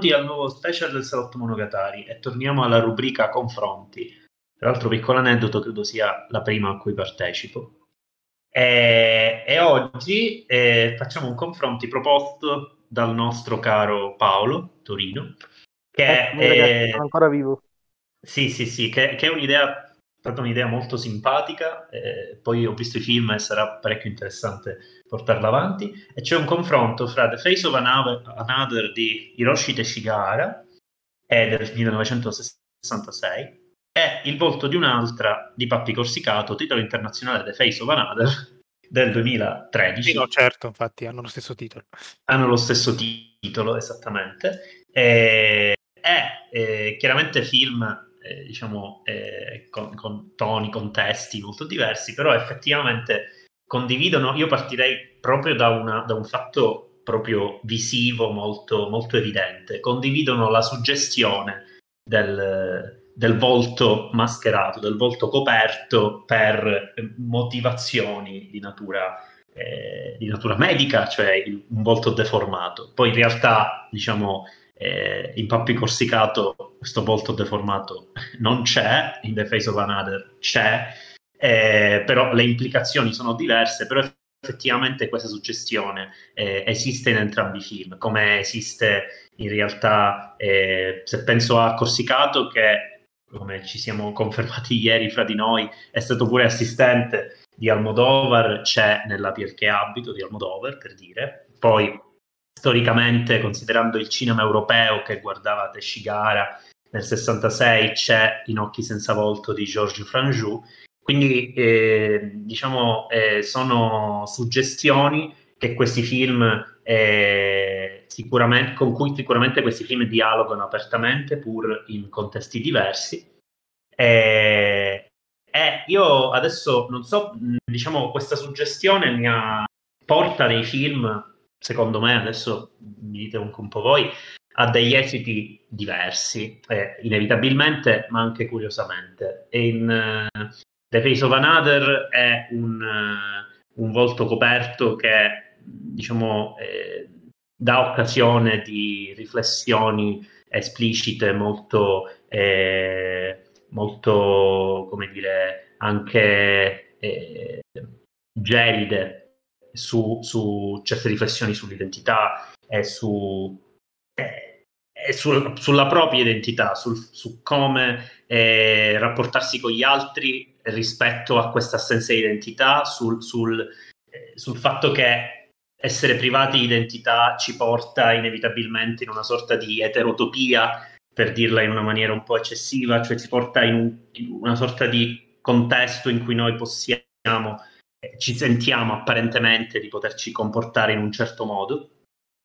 benvenuti al nuovo special del Salotto Monogatari e torniamo alla rubrica confronti. Tra l'altro, piccolo aneddoto, credo sia la prima a cui partecipo. E, e oggi eh, facciamo un confronto proposto dal nostro caro Paolo Torino, che eh, è, ragazzi, ancora vivo. Sì, sì, sì, che, che è un'idea stata un'idea molto simpatica, eh, poi ho visto i film e sarà parecchio interessante portarla avanti. E c'è un confronto fra The Face of Another di Hiroshi Teshigahara, è del 1966, e Il volto di un'altra di Pappi Corsicato, titolo internazionale The Face of Another del 2013. Sì, no, certo, infatti hanno lo stesso titolo. Hanno lo stesso titolo, esattamente. E, è eh, chiaramente film eh, diciamo, eh, con, con, toni, contesti molto diversi, però effettivamente condividono, io partirei proprio da, una, da un fatto proprio visivo molto, molto evidente, condividono la suggestione del, del volto mascherato, del volto coperto per motivazioni di natura eh, di natura medica, cioè un volto deformato. Poi in realtà, diciamo, eh, in Pappi Corsicato questo volto deformato non c'è, in The Face of Another c'è, eh, però le implicazioni sono diverse, però effettivamente questa suggestione eh, esiste in entrambi i film, come esiste in realtà, eh, se penso a Corsicato che, come ci siamo confermati ieri fra di noi, è stato pure assistente di Almodovar, c'è nella Piel abito di Almodovar, per dire, poi storicamente, considerando il cinema europeo che guardava Teshigara nel 66, c'è In occhi senza volto di Georges Franjou. Quindi, eh, diciamo, eh, sono suggestioni che questi film, eh, sicuramente, con cui sicuramente questi film dialogano apertamente, pur in contesti diversi. E, io adesso non so, diciamo, questa suggestione mi ha, porta nei film secondo me, adesso mi dite un, po' voi, ha degli esiti diversi, eh, inevitabilmente, ma anche curiosamente. E in uh, The Face of Another è un, uh, un volto coperto che, diciamo, eh, dà occasione di riflessioni esplicite molto, eh, molto come dire, anche eh, gelide su, su certe riflessioni sull'identità e, su, eh, e sul, sulla propria identità, sul, su come eh, rapportarsi con gli altri rispetto a questa assenza di identità, sul, sul, eh, sul fatto che essere privati di identità ci porta inevitabilmente in una sorta di eterotopia, per dirla in una maniera un po' eccessiva, cioè ci porta in, un, in una sorta di contesto in cui noi possiamo ci sentiamo apparentemente di poterci comportare in un certo modo,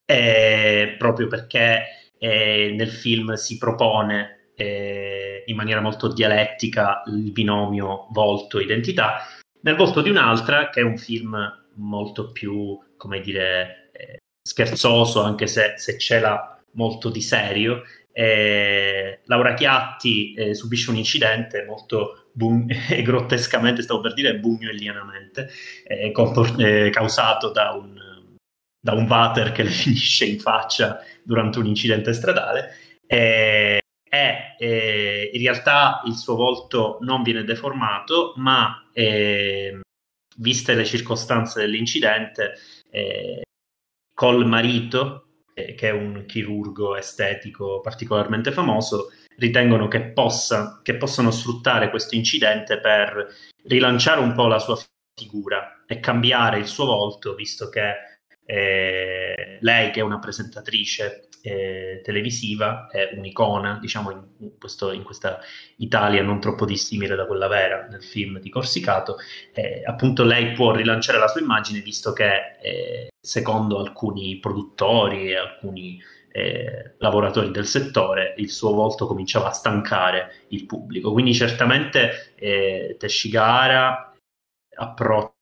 eh, proprio perché eh, nel film si propone eh, in maniera molto dialettica il binomio volto-identità. Nel volto di un'altra, che è un film molto più, come dire, eh, scherzoso, anche se, se c'è la molto di serio, eh, Laura Chiatti eh, subisce un incidente molto bun- grottescamente, stavo per dire bugnoelianamente, eh, compor- eh, causato da un, da un water che le finisce in faccia durante un incidente stradale. e eh, in realtà il suo volto non viene deformato, ma eh, viste le circostanze dell'incidente, col marito che è un chirurgo estetico particolarmente famoso, ritengono che, possa, che possano sfruttare questo incidente per rilanciare un po' la sua figura e cambiare il suo volto, visto che eh, lei, che è una presentatrice eh, televisiva, è un'icona, diciamo, in, questo, in, questa Italia non troppo dissimile da quella vera nel film di Corsicato, eh, appunto lei può rilanciare la sua immagine, visto che eh, secondo alcuni produttori e alcuni eh, lavoratori del settore, il suo volto cominciava a stancare il pubblico. Quindi certamente eh, Teshigahara approccia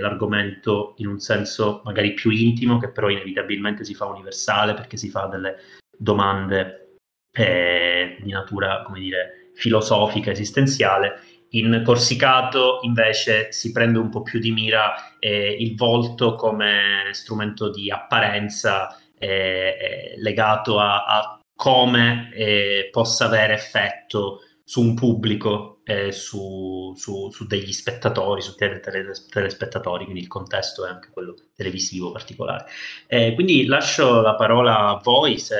l'argomento in un senso magari più intimo, che però inevitabilmente si fa universale perché si fa delle domande eh, di natura, come dire, filosofica, esistenziale. In Corsicato invece si prende un po' più di mira eh, il volto come strumento di apparenza eh, legato a, a come eh, possa avere effetto su un pubblico, eh, su, su, su, degli spettatori, su tele, tele, telespettatori, quindi il contesto è anche quello televisivo particolare. Eh, quindi lascio la parola a voi se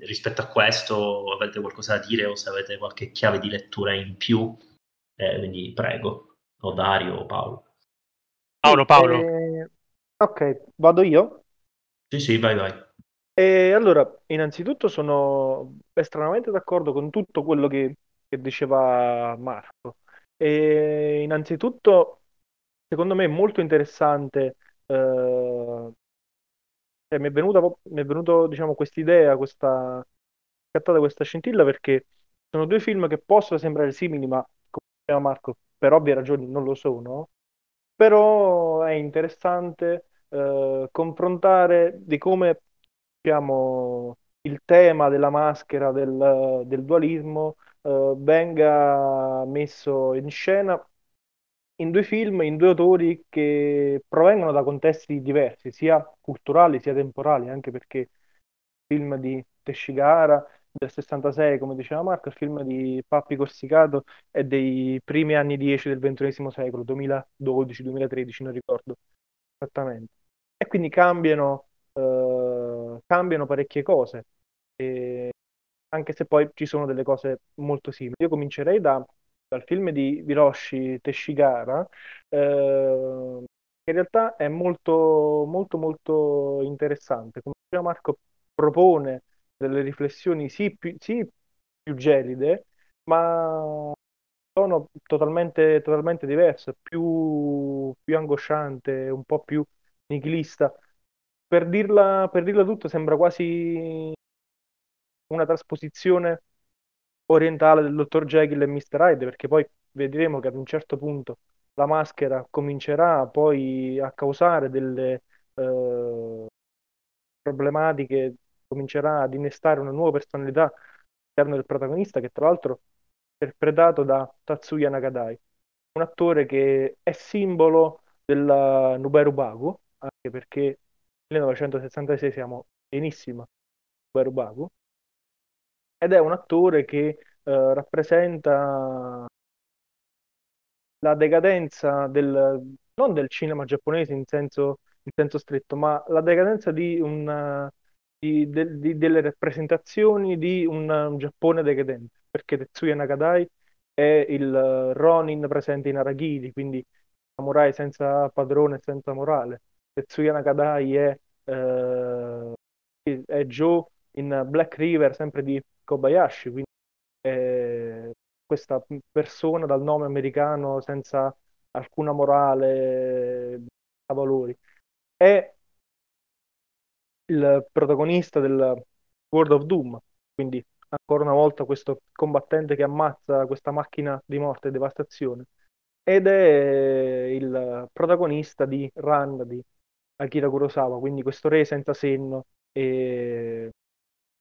rispetto a questo avete qualcosa da dire o se avete qualche chiave di lettura in più, eh, quindi prego, o Dario o Paolo. Paolo, Paolo. Eh, ok, vado io? Sì, sì, vai, vai. E allora, innanzitutto sono estremamente d'accordo con tutto quello che, che diceva Marco. E innanzitutto, secondo me è molto interessante, eh, cioè, mi è venuta, mi è venuto, diciamo, quest'idea, questa, scattata questa scintilla perché sono due film che possono sembrare simili, ma come diceva Marco, per ovvie ragioni non lo sono. Però è interessante eh, confrontare di come diciamo, il tema della maschera del, del dualismo eh, venga messo in scena in due film, in due autori che provengono da contesti diversi, sia culturali sia temporali, anche perché il film di Teshigara del 66, come diceva Marco, il film di Pappi Corsicato è dei primi anni 10 del XXI secolo, 2012-2013, non ricordo esattamente. E quindi cambiano eh, cambiano parecchie cose, e anche se poi ci sono delle cose molto simili. Io comincerei da, dal film di Hiroshi Teshigara, eh, che in realtà è molto, molto, molto interessante. Come diceva Marco, propone delle riflessioni sì più, sì, più gelide, ma sono totalmente, totalmente diverse, più, più angosciante, un po' più nichilista per dirla, per dirla tutta, sembra quasi una trasposizione orientale del dottor Jekyll e Mr. Hyde, perché poi vedremo che ad un certo punto la maschera comincerà poi a causare delle eh, problematiche, comincerà ad innestare una nuova personalità all'interno del protagonista, che tra l'altro è interpretato da Tatsuya Nakadai, un attore che è simbolo della Nuberu Bagu, anche perché 1966 siamo pienissima Barubaku ed è un attore che eh, rappresenta la decadenza del, non del cinema giapponese in senso, in senso stretto, ma la decadenza di, un, di, de, di delle rappresentazioni di un, un, Giappone decadente, perché Tetsuya Nakadai è il Ronin presente in Aragiri, quindi samurai senza padrone senza morale. Tetsuya Nakadai è, eh, è Joe in Black River, sempre di Kobayashi, quindi è questa persona dal nome americano senza alcuna morale a valori. È il protagonista del World of Doom, quindi ancora una volta questo combattente che ammazza questa macchina di morte e devastazione ed è il protagonista di Run di Akira Kurosawa, quindi questo re senza senno, e...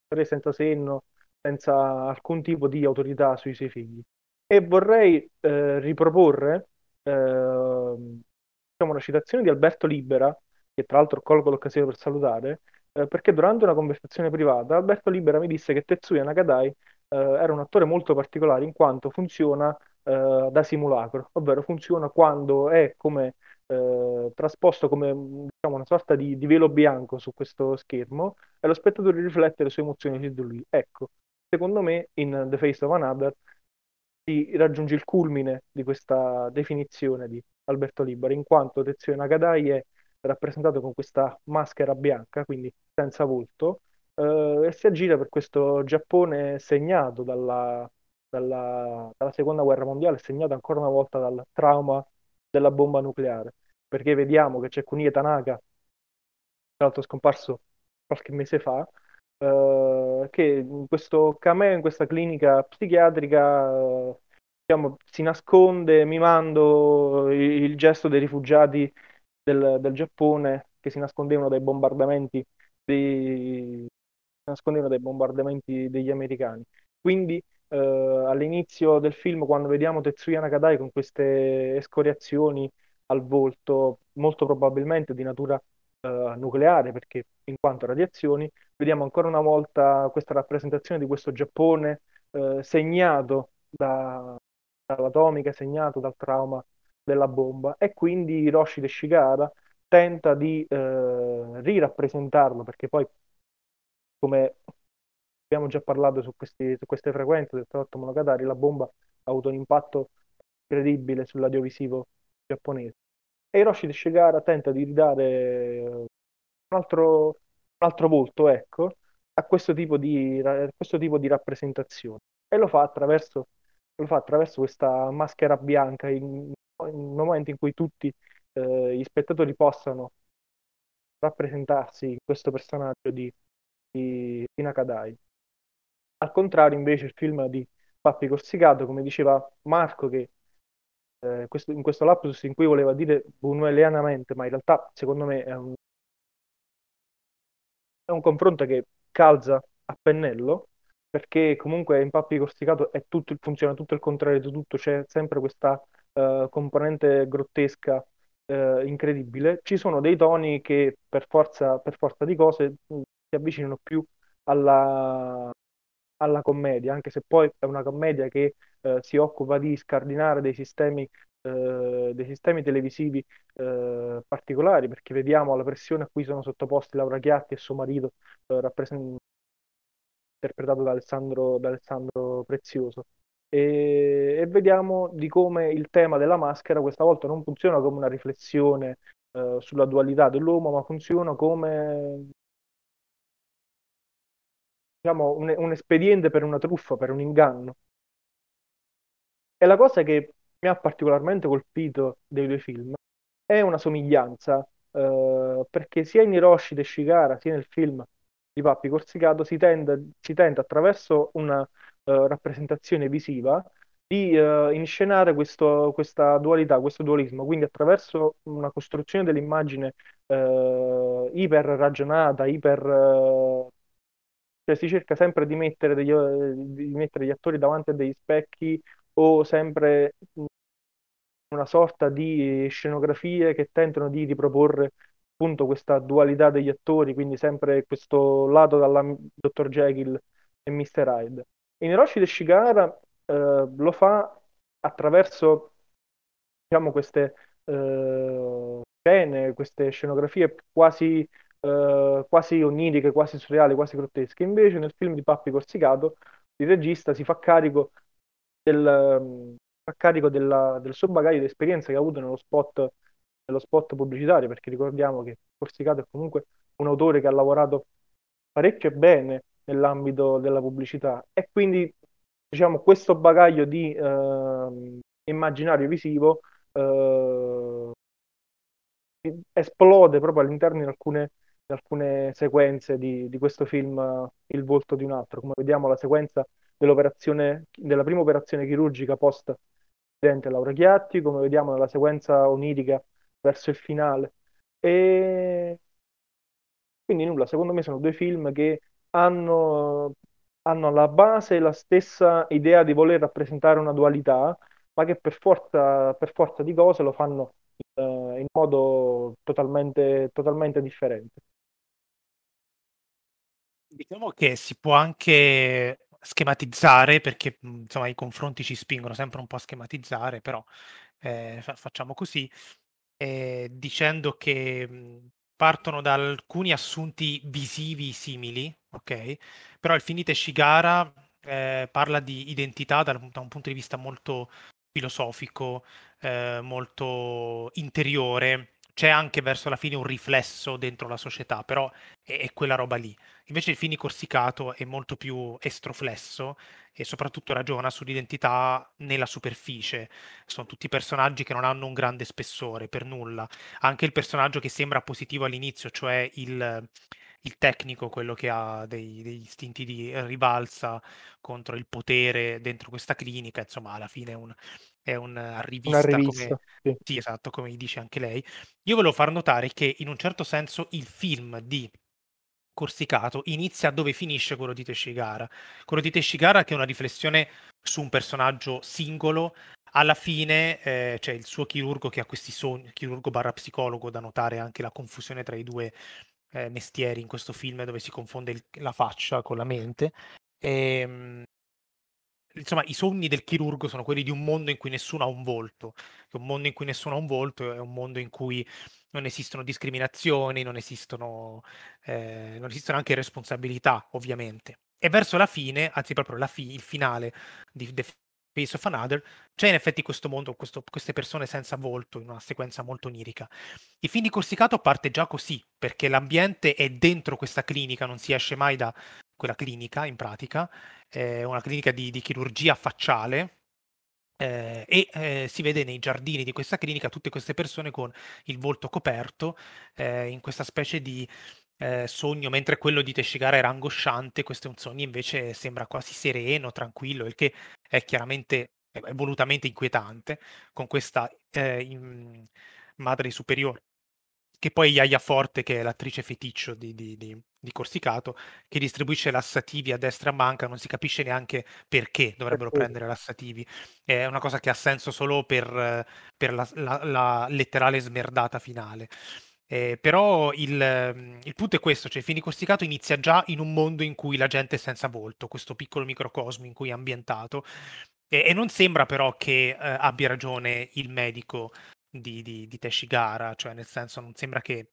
re senza senno, senza alcun tipo di autorità sui suoi figli. E vorrei eh, riproporre eh, diciamo, una citazione di Alberto Libera, che tra l'altro colgo l'occasione per salutare, eh, perché durante una conversazione privata Alberto Libera mi disse che Tetsuya Nakadai eh, era un attore molto particolare in quanto funziona eh, da simulacro, ovvero funziona quando è come eh, trasposto come diciamo, una sorta di, di, velo bianco su questo schermo e lo spettatore riflette le sue emozioni su di lui. Ecco, secondo me in The Face of Another si raggiunge il culmine di questa definizione di Alberto Libera, in quanto Tetsuya Nakadai è rappresentato con questa maschera bianca, quindi senza volto, eh, e si aggira per questo Giappone segnato dalla, dalla, dalla seconda guerra mondiale, segnato ancora una volta dal trauma della bomba nucleare, perché vediamo che c'è Kunie Tanaka, tra l'altro scomparso qualche mese fa, eh, che in questo cameo, in questa clinica psichiatrica, eh, diciamo, si nasconde mimando il, il gesto dei rifugiati del, del, Giappone che si nascondevano dai bombardamenti, dei, nascondevano dai bombardamenti degli americani. Quindi eh, all'inizio del film, quando vediamo Tetsuya Nakadai con queste escoriazioni al volto, molto probabilmente di natura eh, nucleare, perché in quanto radiazioni, vediamo ancora una volta questa rappresentazione di questo Giappone eh, segnato da, dall'atomica, segnato dal trauma della bomba. E quindi Hiroshi Shigara tenta di eh, rirappresentarlo perché poi come abbiamo già parlato su, questi, su queste frequenze del tratto Monogatari la bomba ha avuto un impatto incredibile sull'audiovisivo giapponese. E Hiroshi Shigara tenta di ridare altro, un altro volto ecco, a questo tipo di, questo tipo di rappresentazione e lo fa attraverso lo fa attraverso questa maschera bianca in un momento in cui tutti eh, gli spettatori possano rappresentarsi in questo personaggio di, di, di Nakadai. Al contrario, invece, il film di Pappi Corsicato, come diceva Marco, che eh, questo, in questo lapsus in cui voleva dire bunuelianamente, ma in realtà secondo me è un, è un confronto che calza a pennello, perché comunque in Pappi Corsicato tutto, funziona tutto il contrario di tutto, c'è sempre questa uh, componente grottesca uh, incredibile. Ci sono dei toni che per forza, per forza di cose si avvicinano più alla, alla commedia, anche se poi è una commedia che uh, si occupa di scardinare dei sistemi dei sistemi televisivi eh, particolari, perché vediamo la pressione a cui sono sottoposti Laura Chiatti e suo marito, eh, rappresent- interpretato da Alessandro, da Alessandro Prezioso. E, e, vediamo di come il tema della maschera questa volta non funziona come una riflessione eh, sulla dualità dell'uomo, ma funziona come diciamo, un, un espediente per una truffa, per un inganno. E la cosa che mi ha particolarmente colpito dei due film è una somiglianza, eh, perché sia in Hiroshi De Shigara sia nel film di Pappi Corsicato si, tende, si tenta attraverso una uh, rappresentazione visiva di uh, inscenare questo, questa dualità, questo dualismo, quindi attraverso una costruzione dell'immagine uh, iper ragionata, iper... cioè si cerca sempre di mettere, degli, di mettere gli attori davanti a degli specchi o sempre una sorta di scenografie che tentano di riproporre appunto questa dualità degli attori, quindi sempre questo lato dalla Dr. Jekyll e Mr. Hyde. In Hiroshi de Shigara eh, lo fa attraverso diciamo, queste eh, scene, queste scenografie quasi, eh, quasi oniriche, quasi surreali, quasi grottesche. Invece nel film di Pappi Corsicato il regista si fa carico del, fa carico della, del suo bagaglio di esperienza che ha avuto nello spot nello spot pubblicitario, perché ricordiamo che Corsicato è comunque un autore che ha lavorato parecchio bene nell'ambito della pubblicità. E quindi diciamo questo bagaglio di eh, immaginario visivo eh, esplode proprio all'interno di alcune, di alcune sequenze di, di, questo film Il volto di un altro, come vediamo la sequenza dell'operazione, della prima operazione chirurgica post Laura Chiatti, come vediamo nella sequenza onirica verso il finale. E quindi nulla, secondo me sono due film che hanno, hanno alla base la stessa idea di voler rappresentare una dualità, ma che per forza, per forza di cose lo fanno eh, in modo totalmente, totalmente differente. Diciamo che si può anche schematizzare perché insomma i confronti ci spingono sempre un po' a schematizzare, però eh, fa- facciamo così eh, dicendo che mhmm, partono da alcuni assunti visivi simili, ok? Però il Finite Shigara eh, parla di identità da, da, un punto di vista molto filosofico, eh, molto interiore. C'è anche verso la fine un riflesso dentro la società, però è, è quella roba lì. Invece il Fini Corsicato è molto più estroflesso e soprattutto ragiona sull'identità nella superficie. Sono tutti personaggi che non hanno un grande spessore, per nulla. Anche il personaggio che sembra positivo all'inizio, cioè il, il tecnico, quello che ha dei, degli istinti di rivalsa contro il potere dentro questa clinica, insomma, alla fine è un, è una rivista, una rivista come... sì. sì, esatto, come dice anche lei. Io volevo far notare che in un certo senso il film di Corsicato inizia dove finisce quello di Teshigara. Quello di Teshigara che è una riflessione su un personaggio singolo alla fine eh, c'è il suo chirurgo che ha questi sogni, chirurgo barra psicologo, da notare anche la confusione tra i due eh, mestieri in questo film dove si confonde il, la faccia con la mente. E, ehm, insomma, i sogni del chirurgo sono quelli di un mondo in cui nessuno ha un volto. Un mondo in cui nessuno ha un volto è un mondo in cui non esistono discriminazioni, non esistono, eh, non esistono anche responsabilità, ovviamente. E verso la fine, anzi proprio fi- il finale di The Face of Another, c'è in effetti questo mondo, questo, queste persone senza volto, in una sequenza molto onirica. Il film di Corsicato parte già così, perché l'ambiente è dentro questa clinica, non si esce mai da quella clinica, in pratica, è una clinica di, di chirurgia facciale, eh, e eh, si vede nei giardini di questa clinica tutte queste persone con il volto coperto eh, in questa specie di eh, sogno, mentre quello di Teshigara era angosciante, questo è un sogno invece sembra quasi sereno, tranquillo, il che è chiaramente è volutamente inquietante. Con questa eh, in, madre superiore che poi Yaya Forte, che è l'attrice feticcio di, di, di, di, Corsicato, che distribuisce lassativi a destra e a manca, non si capisce neanche perché dovrebbero perché. prendere lassativi. È una cosa che ha senso solo per, per la, la, la, letterale smerdata finale. Eh, però il, il, punto è questo, cioè di Corsicato inizia già in un mondo in cui la gente è senza volto, questo piccolo microcosmo in cui è ambientato, e, e non sembra però che eh, abbia ragione il medico di, di, di Teshigara, cioè nel senso non sembra che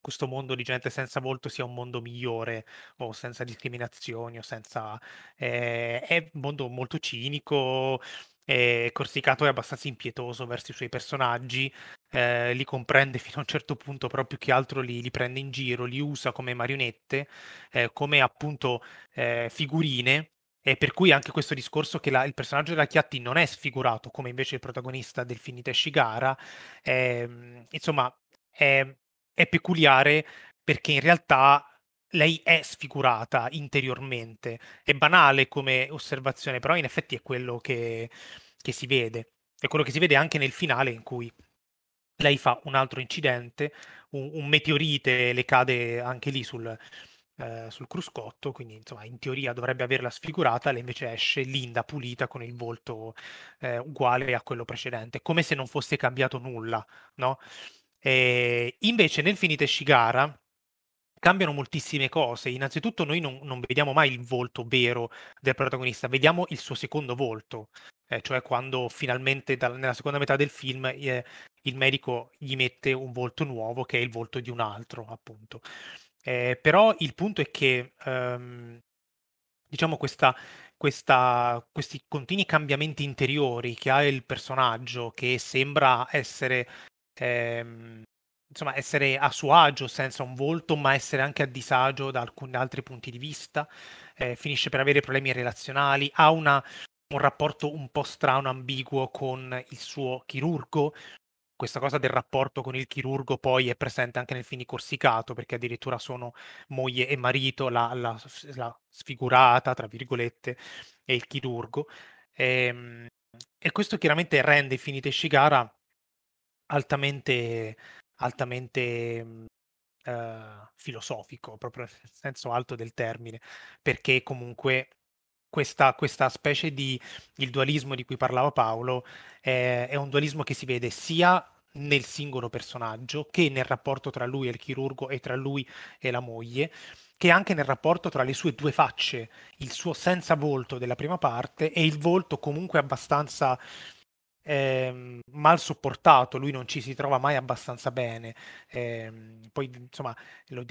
questo mondo di gente senza volto sia un mondo migliore o senza discriminazioni o senza... Eh, è un mondo molto cinico, eh, Corsicato è abbastanza impietoso verso i suoi personaggi, eh, li comprende fino a un certo punto, però più che altro li, li prende in giro, li usa come marionette, eh, come appunto eh, figurine e per cui anche questo discorso che la, il personaggio della Chiatti non è sfigurato, come invece il protagonista del film di Teshigara, è, insomma, è, è peculiare perché in realtà lei è sfigurata interiormente. È banale come osservazione, però in effetti è quello che, che, si vede. È quello che si vede anche nel finale in cui lei fa un altro incidente, un, un meteorite le cade anche lì sul, eh, sul cruscotto, quindi insomma in teoria dovrebbe averla sfigurata, lei invece esce linda, pulita, con il volto eh, uguale a quello precedente, come se non fosse cambiato nulla, no? E invece nel finite Shigara cambiano moltissime cose. Innanzitutto noi non, non, vediamo mai il volto vero del protagonista, vediamo il suo secondo volto, eh, cioè quando finalmente da, nella seconda metà del film eh, il medico gli mette un volto nuovo che è il volto di un altro, appunto. Eh, però il punto è che, ehm, diciamo, questa, questa, questi continui cambiamenti interiori che ha il personaggio, che sembra essere, ehm, insomma, essere a suo agio senza un volto, ma essere anche a disagio da alcuni altri punti di vista, eh, finisce per avere problemi relazionali, ha una, un rapporto un po' strano, ambiguo con il suo chirurgo, questa cosa del rapporto con il chirurgo poi è presente anche nel film di Corsicato, perché addirittura sono moglie e marito, la, la, la sfigurata, tra virgolette, e il chirurgo. E, ehm, e questo chiaramente rende di Teshigara altamente, altamente uh, filosofico, proprio nel senso alto del termine, perché comunque questa, questa, specie di il dualismo di cui parlava Paolo è, è, un dualismo che si vede sia nel singolo personaggio che nel rapporto tra lui e il chirurgo e tra lui e la moglie che anche nel rapporto tra le sue due facce il suo senza volto della prima parte e il volto comunque abbastanza eh, mal sopportato, lui non ci si trova mai abbastanza bene. Eh, poi, insomma, lo,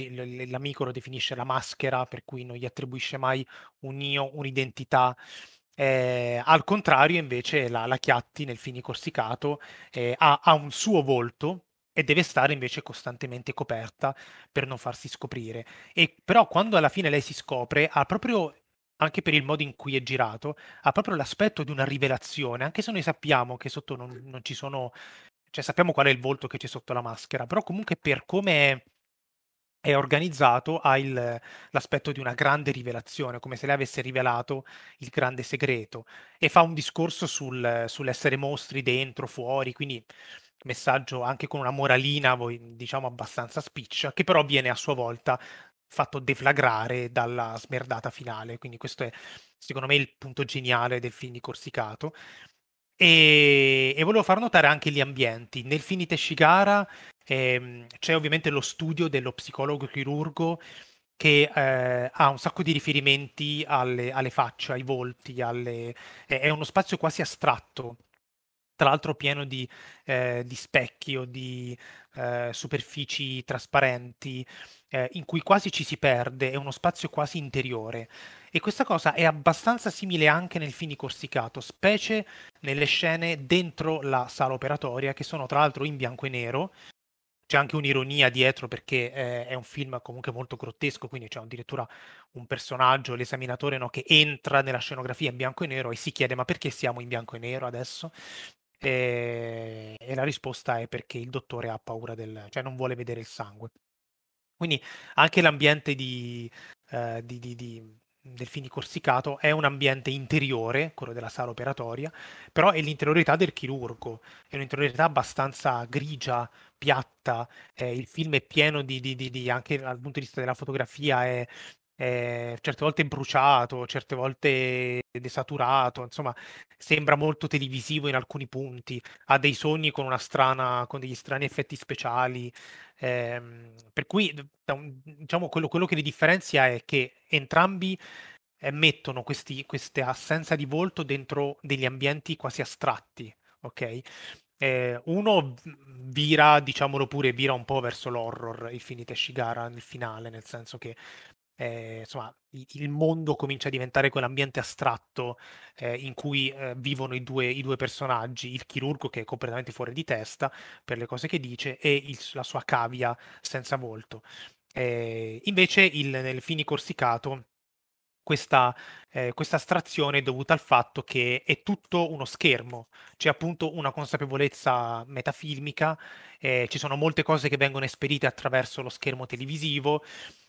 l'amico lo definisce la maschera, per cui non gli attribuisce mai un io, un'identità. Eh, al contrario, invece, la, la Chiatti nel Fini Corsicato eh, ha, ha un suo volto e deve stare invece costantemente coperta per non farsi scoprire. E però quando alla fine lei si scopre, ha proprio anche per il modo in cui è girato, ha proprio l'aspetto di una rivelazione, anche se noi sappiamo che sotto non, non ci sono, cioè sappiamo qual è il volto che c'è sotto la maschera, però comunque per come è, organizzato ha il, l'aspetto di una grande rivelazione, come se lei avesse rivelato il grande segreto e fa un discorso sul, sull'essere mostri dentro, fuori, quindi messaggio anche con una moralina, diciamo abbastanza spiccia, che però viene a sua volta fatto deflagrare dalla smerdata finale. Quindi questo è, secondo me, il punto geniale del film di Corsicato. E, e, volevo far notare anche gli ambienti. Nel film di Teshigara ehm, c'è ovviamente lo studio dello psicologo chirurgo che eh, ha un sacco di riferimenti alle, alle facce, ai volti, alle... è uno spazio quasi astratto tra l'altro pieno di, eh, di specchi o di eh, superfici trasparenti, eh, in cui quasi ci si perde, è uno spazio quasi interiore. E questa cosa è abbastanza simile anche nel film Corsicato, specie nelle scene dentro la sala operatoria, che sono tra l'altro in bianco e nero. C'è anche un'ironia dietro perché eh, è un film comunque molto grottesco, quindi c'è addirittura un personaggio, l'esaminatore, no, che entra nella scenografia in bianco e nero e si chiede ma perché siamo in bianco e nero adesso? E, e la risposta è perché il dottore ha paura del, cioè non vuole vedere il sangue. Quindi anche l'ambiente di, eh, di, di, di del film di Corsicato è un ambiente interiore, quello della sala operatoria, però è l'interiorità del chirurgo, è un'interiorità abbastanza grigia, piatta, eh, il film è pieno di, di, di, di, anche dal punto di vista della fotografia, è, eh, certe volte bruciato, certe volte desaturato, insomma, sembra molto televisivo in alcuni punti, ha dei sogni con una strana, con degli strani effetti speciali, ehm, per cui diciamo quello, quello, che li differenzia è che entrambi eh, mettono questi, questa assenza di volto dentro degli ambienti quasi astratti, ok? Eh, uno vira, diciamolo pure, vira un po' verso l'horror, il film di Teshigara nel finale, nel senso che eh, insomma, il mondo comincia a diventare quell'ambiente astratto eh, in cui eh, vivono i due, i due, personaggi, il chirurgo che è completamente fuori di testa per le cose che dice e il, la sua cavia senza volto. Eh, invece il, nel Fini Corsicato questa, eh, questa astrazione è dovuta al fatto che è tutto uno schermo, c'è appunto una consapevolezza metafilmica, eh, ci sono molte cose che vengono esperite attraverso lo schermo televisivo,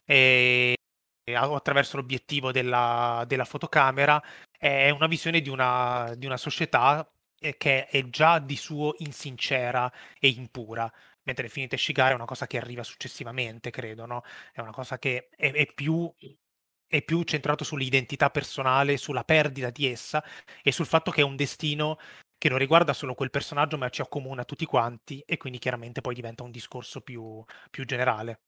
eh, attraverso l'obiettivo della, della, fotocamera, è una visione di una, di una società eh, che è già di suo insincera e impura mentre Finite Shigare è una cosa che arriva successivamente, credo, no? È una cosa che è, è, più, è, più, centrato sull'identità personale, sulla perdita di essa e sul fatto che è un destino che non riguarda solo quel personaggio, ma ci accomuna tutti quanti e quindi chiaramente poi diventa un discorso più, più generale.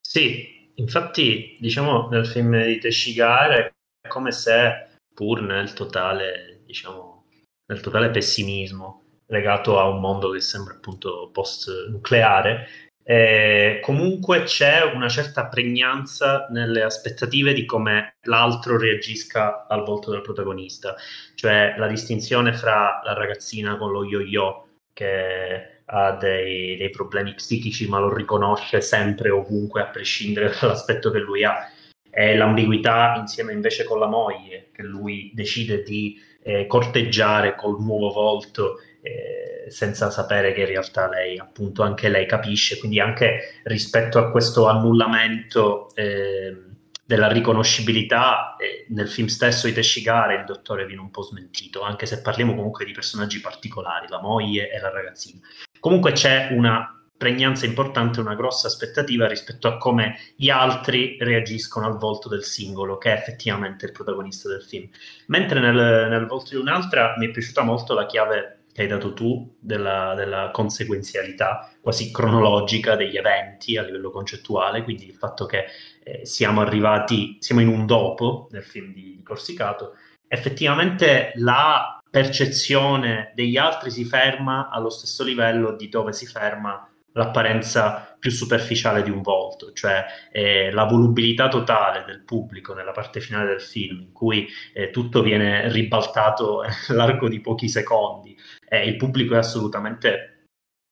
Sì, infatti, diciamo, nel film di Teshigare è come se, pur nel totale, diciamo, nel totale pessimismo legato a un mondo che sembra appunto post-nucleare, eh, comunque c'è una certa pregnanza nelle aspettative di come l'altro reagisca al volto del protagonista, cioè la distinzione fra la ragazzina con lo yo-yo che ha dei, dei problemi psichici, ma lo riconosce sempre, ovunque, a prescindere dall'aspetto che lui ha. È l'ambiguità insieme invece con la moglie, che lui decide di eh, corteggiare col nuovo volto, eh, senza sapere che in realtà lei, appunto, anche lei capisce. Quindi anche rispetto a questo annullamento eh, della riconoscibilità, eh, nel film stesso di Teshigare il dottore viene un po' smentito, anche se parliamo comunque di personaggi particolari, la moglie e la ragazzina. Comunque c'è una pregnanza importante, una grossa aspettativa rispetto a come gli altri reagiscono al volto del singolo, che è effettivamente il protagonista del film. Mentre nel, nel volto di un'altra mi è piaciuta molto la chiave che hai dato tu della, della, conseguenzialità quasi cronologica degli eventi a livello concettuale, quindi il fatto che eh, siamo arrivati, siamo in un dopo nel film di, di Corsicato, effettivamente la percezione degli altri si ferma allo stesso livello di dove si ferma l'apparenza più superficiale di un volto, cioè eh, la volubilità totale del pubblico nella parte finale del film, in cui eh, tutto viene ribaltato all'arco di pochi secondi. Eh, il pubblico è assolutamente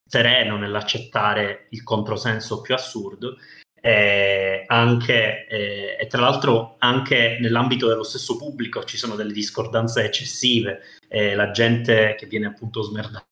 sereno nell'accettare il controsenso più assurdo eh, anche, eh, e tra l'altro anche nell'ambito dello stesso pubblico ci sono delle discordanze eccessive, eh, la gente che viene appunto smerdata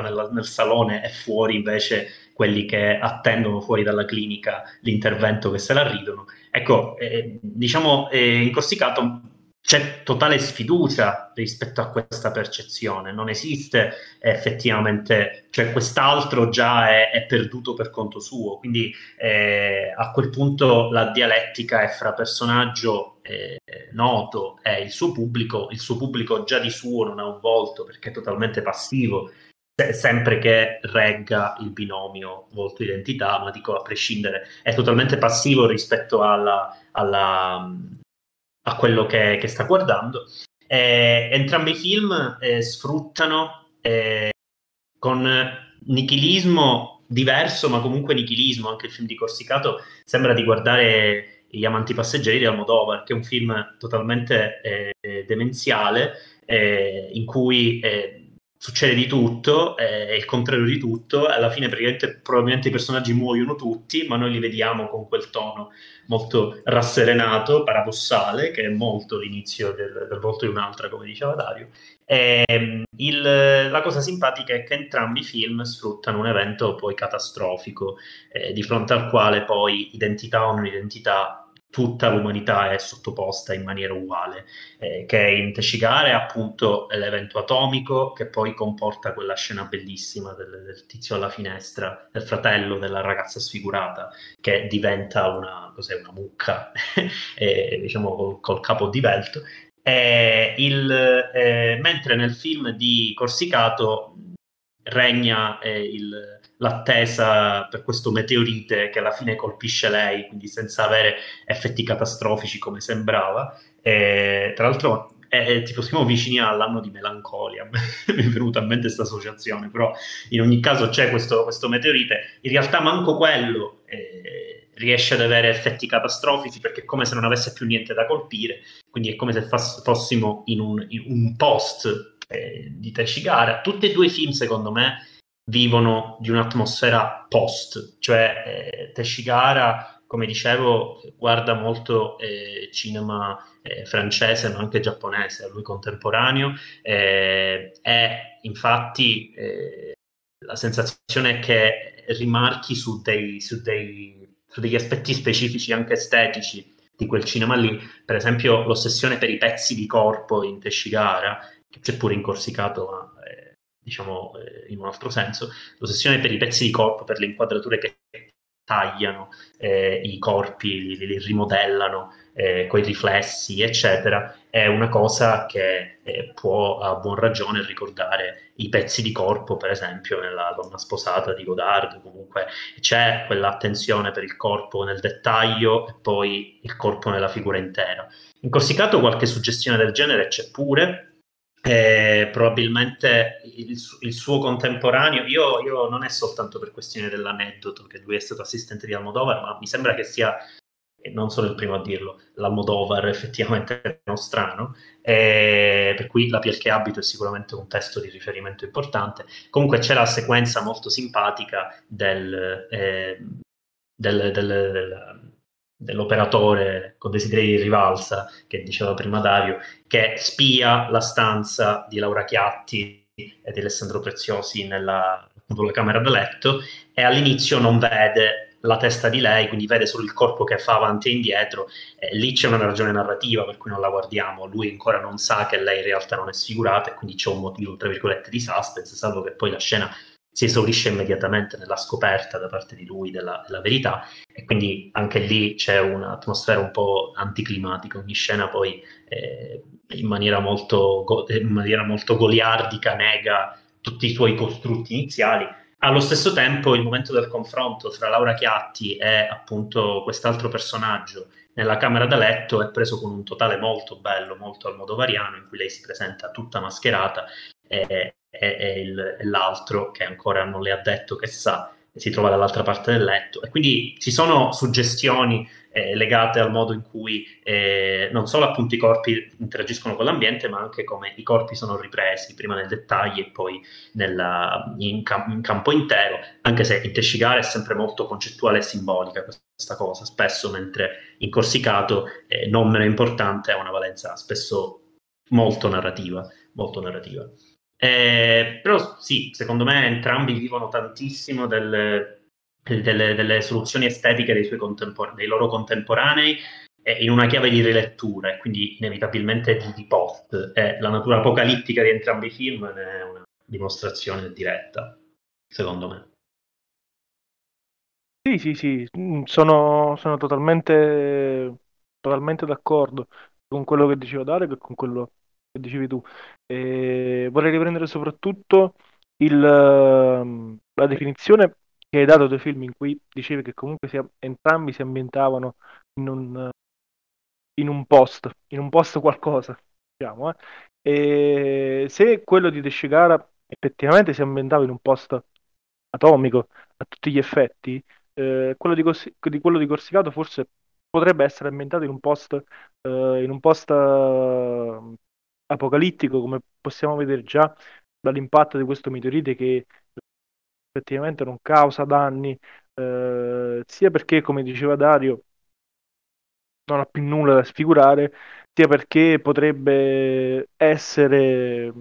nel, nel salone e fuori invece quelli che attendono fuori dalla clinica l'intervento che se la ridono. Ecco, eh, diciamo, eh, in Corsicato c'è totale sfiducia rispetto a questa percezione, non esiste effettivamente, cioè quest'altro già è, è perduto per conto suo, quindi eh, a quel punto la dialettica è fra personaggio eh, noto e il suo pubblico, il suo pubblico già di suo non ha un volto perché è totalmente passivo, sempre che regga il binomio volto-identità, ma dico a prescindere, è totalmente passivo rispetto alla, alla a quello che, che sta guardando. Eh, entrambi i film eh, sfruttano eh, con nichilismo diverso, ma comunque nichilismo. Anche il film di Corsicato sembra di guardare Gli amanti passeggeri di Almodovar, che è un film totalmente eh, demenziale, eh, in cui eh, succede di tutto, è il contrario di tutto, alla fine praticamente probabilmente i personaggi muoiono tutti, ma noi li vediamo con quel tono molto rasserenato, paradossale, che è molto l'inizio del, del volto di un'altra, come diceva Dario. E, ehm, il, la cosa simpatica è che entrambi i film sfruttano un evento poi catastrofico, eh, di fronte al quale poi identità o non identità tutta l'umanità è sottoposta in maniera uguale, eh, che in Teshigare appunto l'evento atomico che poi comporta quella scena bellissima del, del, tizio alla finestra, del fratello della ragazza sfigurata, che diventa una, cos'è, una mucca, eh, diciamo col, col capo divelto. Eh, il, eh, mentre nel film di Corsicato regna eh, il l'attesa per questo meteorite che alla fine colpisce lei, quindi senza avere effetti catastrofici come sembrava. E, tra l'altro è, tipo siamo vicini all'anno di melancolia, mi è venuta a mente questa associazione, però in ogni caso c'è questo, questo meteorite, in realtà manco quello eh, riesce ad avere effetti catastrofici perché è come se non avesse più niente da colpire, quindi è come se fossimo in un, in un post eh, di Teshigara. Tutti e due i film secondo me vivono di un'atmosfera post, cioè eh, Teshigara, come dicevo, guarda molto eh, cinema eh, francese ma anche giapponese, a lui contemporaneo, eh, infatti eh, la sensazione è che rimarchi su, dei, su, dei, su degli aspetti specifici anche estetici di quel cinema lì, per esempio l'ossessione per i pezzi di corpo in Teshigara, che c'è pure in Corsicato, ma diciamo eh, in un altro senso, l'ossessione per i pezzi di corpo, per le inquadrature che tagliano eh, i corpi, li, li rimodellano eh, con riflessi, eccetera, è una cosa che eh, può a buon ragione ricordare i pezzi di corpo, per esempio, nella donna sposata di Godard. Comunque c'è quell'attenzione per il corpo nel dettaglio e poi il corpo nella figura intera. In Corsicato qualche suggestione del genere c'è pure, eh, probabilmente il, il, suo contemporaneo, io, io, non è soltanto per questione dell'aneddoto che lui è stato assistente di Almodovar, ma mi sembra che sia, e non sono il primo a dirlo, l'Almodovar effettivamente nostrano, eh, per cui La piel che abito è sicuramente un testo di riferimento importante. Comunque c'è la sequenza molto simpatica del, eh, del, del, del dell'operatore con desideri di rivalsa, che diceva prima Dario, che spia la stanza di Laura Chiatti e di Alessandro Preziosi nella, nella camera da letto e all'inizio non vede la testa di lei, quindi vede solo il corpo che fa avanti e indietro. Eh, lì c'è una ragione narrativa per cui non la guardiamo. Lui ancora non sa che lei in realtà non è sfigurata e quindi c'è un motivo, tra virgolette, di suspense, salvo che poi la scena si esaurisce immediatamente nella scoperta da parte di lui della, della, verità e quindi anche lì c'è un'atmosfera un po' anticlimatica, ogni scena poi eh, in, maniera molto, in maniera molto goliardica nega tutti i suoi costrutti iniziali. Allo stesso tempo il momento del confronto tra Laura Chiatti e appunto quest'altro personaggio nella camera da letto è preso con un totale molto bello, molto almodovariano, in cui lei si presenta tutta mascherata e, e, e, il, e l'altro che ancora non le ha detto che sa si trova dall'altra parte del letto. E quindi ci sono suggestioni eh, legate al modo in cui eh, non solo appunto i corpi interagiscono con l'ambiente ma anche come i corpi sono ripresi prima nel dettaglio e poi nella, in, cam- in, campo intero anche se in Teshigara è sempre molto concettuale e simbolica questa cosa. Spesso mentre in Corsicato eh, non meno importante ha una valenza spesso molto narrativa molto narrativa. Eh, però sì, secondo me entrambi vivono tantissimo delle, delle, delle soluzioni estetiche dei, contempor- dei loro contemporanei in una chiave di rilettura e quindi inevitabilmente di, di post. E la natura apocalittica di entrambi i film è una dimostrazione diretta, secondo me. Sì, sì, sì, mm, sono, sono totalmente, totalmente d'accordo con quello che diceva Dario e con quello che dicevi tu. E vorrei riprendere soprattutto il, ehm, la definizione che hai dato dei film in cui dicevi che comunque si, entrambi si ambientavano in un, in un post, in un post qualcosa, diciamo. Eh. Se quello di Teshigara effettivamente si ambientava in un post atomico a tutti gli effetti, eh, quello, di, Corsi- di, quello di Corsicato forse potrebbe essere ambientato in un post, eh, in un post uh, apocalittico, come possiamo vedere già dall'impatto di questo meteorite che effettivamente non causa danni, eh, sia perché, come diceva Dario, non ha più nulla da sfigurare, sia perché potrebbe essere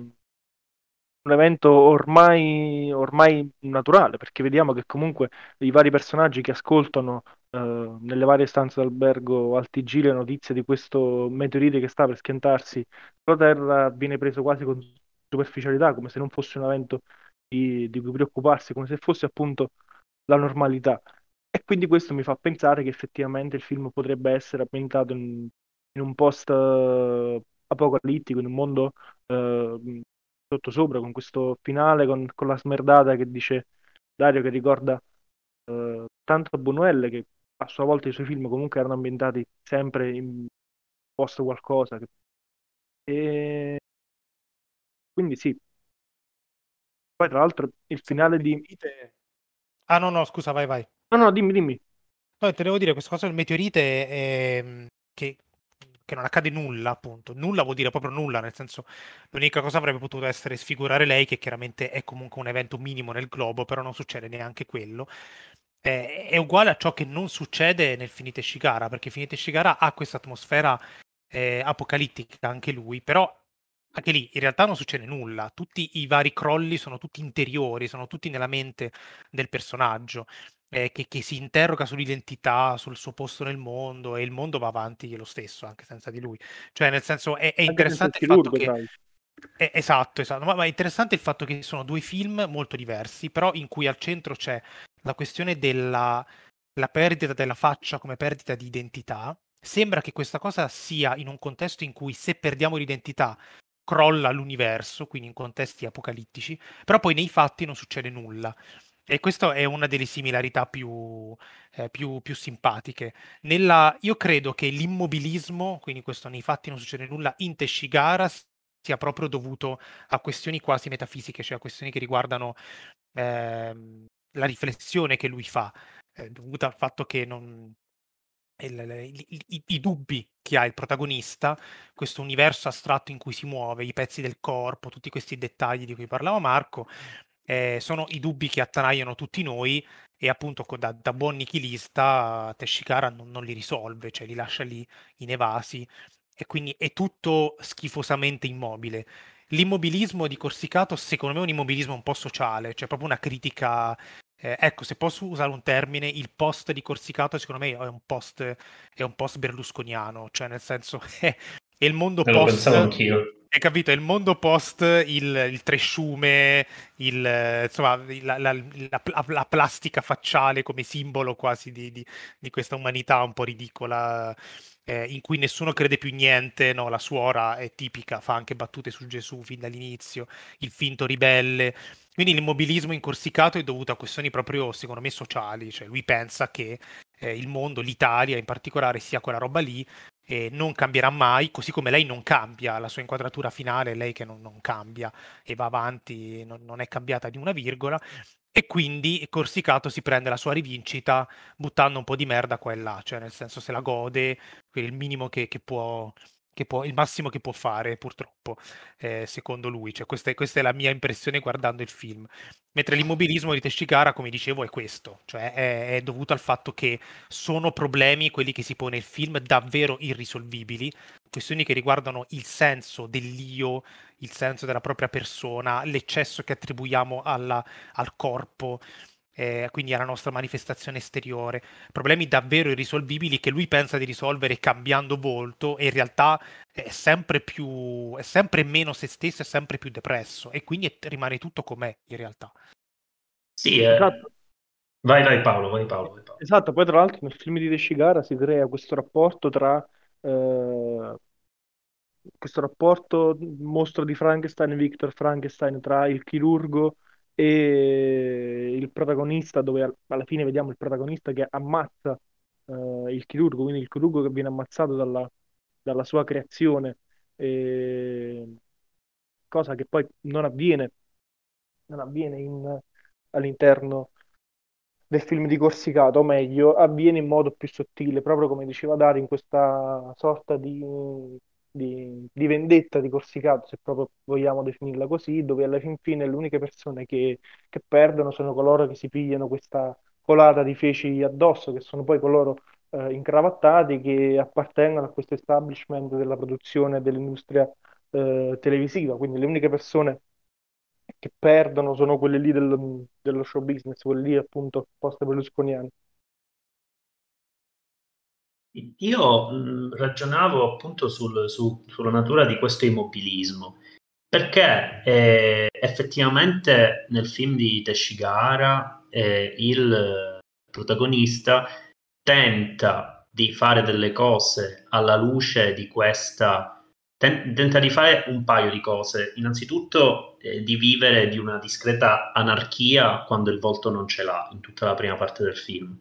un evento ormai, ormai naturale, perché vediamo che comunque i vari personaggi che ascoltano eh, nelle varie stanze d'albergo al TG le notizie di questo meteorite che sta per schiantarsi sulla Terra viene preso quasi con superficialità, come se non fosse un evento di, di cui preoccuparsi, come se fosse appunto la normalità. E quindi questo mi fa pensare che effettivamente il film potrebbe essere ambientato in, in un post uh, apocalittico, in un mondo uh, sotto sopra, con questo finale, con, con, la smerdata che dice Dario che ricorda uh, tanto Buñuel che a sua volta i suoi film comunque erano ambientati sempre in posto qualcosa. Che... E quindi sì. Poi tra l'altro il finale di... Ah no, no, scusa, vai, vai. No, no, dimmi, dimmi. No, te devo dire, questa cosa del meteorite è... Ehm, che... che non accade nulla, appunto. Nulla vuol dire proprio nulla, nel senso l'unica cosa avrebbe potuto essere sfigurare lei, che chiaramente è comunque un evento minimo nel globo, però non succede neanche quello. È, è uguale a ciò che non succede nel Finite Shigara, perché Finite Shigara ha questa atmosfera eh, apocalittica anche lui, però anche lì in realtà non succede nulla, tutti i vari crolli sono tutti interiori, sono tutti nella mente del personaggio. Eh, che, che, si interroga sull'identità, sul suo posto nel mondo e il mondo va avanti lo stesso anche senza di lui. Cioè, nel senso, è, è interessante il fatto che... È, esatto, esatto. Ma, ma, è interessante il fatto che sono due film molto diversi, però in cui al centro c'è la questione della la perdita della faccia come perdita di identità. Sembra che questa cosa sia in un contesto in cui se perdiamo l'identità crolla l'universo, quindi in contesti apocalittici, però poi nei fatti non succede nulla. E questa è una delle similarità più, eh, più, più simpatiche. Nella, io credo che l'immobilismo, quindi questo nei fatti non succede nulla, in Teshigara sia proprio dovuto a questioni quasi metafisiche, cioè a questioni che riguardano eh, la riflessione che lui fa, eh, dovuta al fatto che non, il, i, i, i, dubbi che ha il protagonista, questo universo astratto in cui si muove, i pezzi del corpo, tutti questi dettagli di cui parlava Marco, eh, sono i dubbi che attanagliano tutti noi e appunto da, da buon nichilista Teshikara non, non, li risolve, cioè li lascia lì inevasi e quindi è tutto schifosamente immobile. L'immobilismo di Corsicato secondo me è un immobilismo un po' sociale, cioè proprio una critica eh, ecco, se posso usare un termine, il post di Corsicato secondo me è un post, è un post berlusconiano, cioè nel senso è, è il mondo Me post... Lo pensavo anch'io. Hai capito? È il mondo post, il, il tresciume, il, insomma, la, la, la, la, plastica facciale come simbolo quasi di, di, di questa umanità un po' ridicola, eh, in cui nessuno crede più niente, no? La suora è tipica, fa anche battute su Gesù fin dall'inizio, il finto ribelle. Quindi l'immobilismo incorsicato è dovuto a questioni proprio, secondo me, sociali, cioè lui pensa che eh, il mondo, l'Italia in particolare, sia quella roba lì e non cambierà mai, così come lei non cambia, la sua inquadratura finale lei che non, non cambia e va avanti, non, non, è cambiata di una virgola, e quindi Corsicato si prende la sua rivincita buttando un po' di merda qua e là, cioè nel senso se la gode, il minimo che, che può che può, il massimo che può fare, purtroppo, eh, secondo lui. Cioè, questa, è, questa, è, la mia impressione guardando il film. Mentre l'immobilismo di Teshikara, come dicevo, è questo, cioè è, è, dovuto al fatto che sono problemi, quelli che si pone il film, davvero irrisolvibili, questioni che riguardano il senso dell'io, il senso della propria persona, l'eccesso che attribuiamo alla, al corpo, eh, quindi alla nostra manifestazione esteriore, problemi davvero irrisolvibili che lui pensa di risolvere cambiando volto e in realtà è sempre più, è sempre meno se stesso, è sempre più depresso e quindi rimane tutto com'è in realtà. Sì, eh. esatto. Vai, vai Paolo, vai Paolo, vai Paolo. Esatto, poi tra l'altro nel film di De Shigara si crea questo rapporto tra eh, questo rapporto mostro di Frankenstein, Victor Frankenstein, tra il chirurgo e il protagonista, dove alla fine vediamo il protagonista che ammazza eh, il chirurgo, quindi il chirurgo che viene ammazzato dalla, dalla sua creazione, e... cosa che poi non avviene, non avviene in, all'interno del film di Corsicato, o meglio, avviene in modo più sottile, proprio come diceva Dario, in questa sorta di, di, di, vendetta di Corsicato, se proprio vogliamo definirla così, dove alla fin fine le uniche persone che, che perdono sono coloro che si pigliano questa colata di feci addosso, che sono poi coloro eh, incravattati che appartengono a questo establishment della produzione dell'industria eh, televisiva, quindi le uniche persone che perdono sono quelle lì del, dello show business, quelle lì appunto post-berlusconiane. Io mh, ragionavo appunto sul, su, sulla natura di questo immobilismo, perché eh, effettivamente nel film di Teshigahara eh, il protagonista tenta di fare delle cose alla luce di questa tenta di fare un paio di cose. Innanzitutto eh, di vivere di una discreta anarchia quando il volto non ce l'ha in tutta la prima parte del film.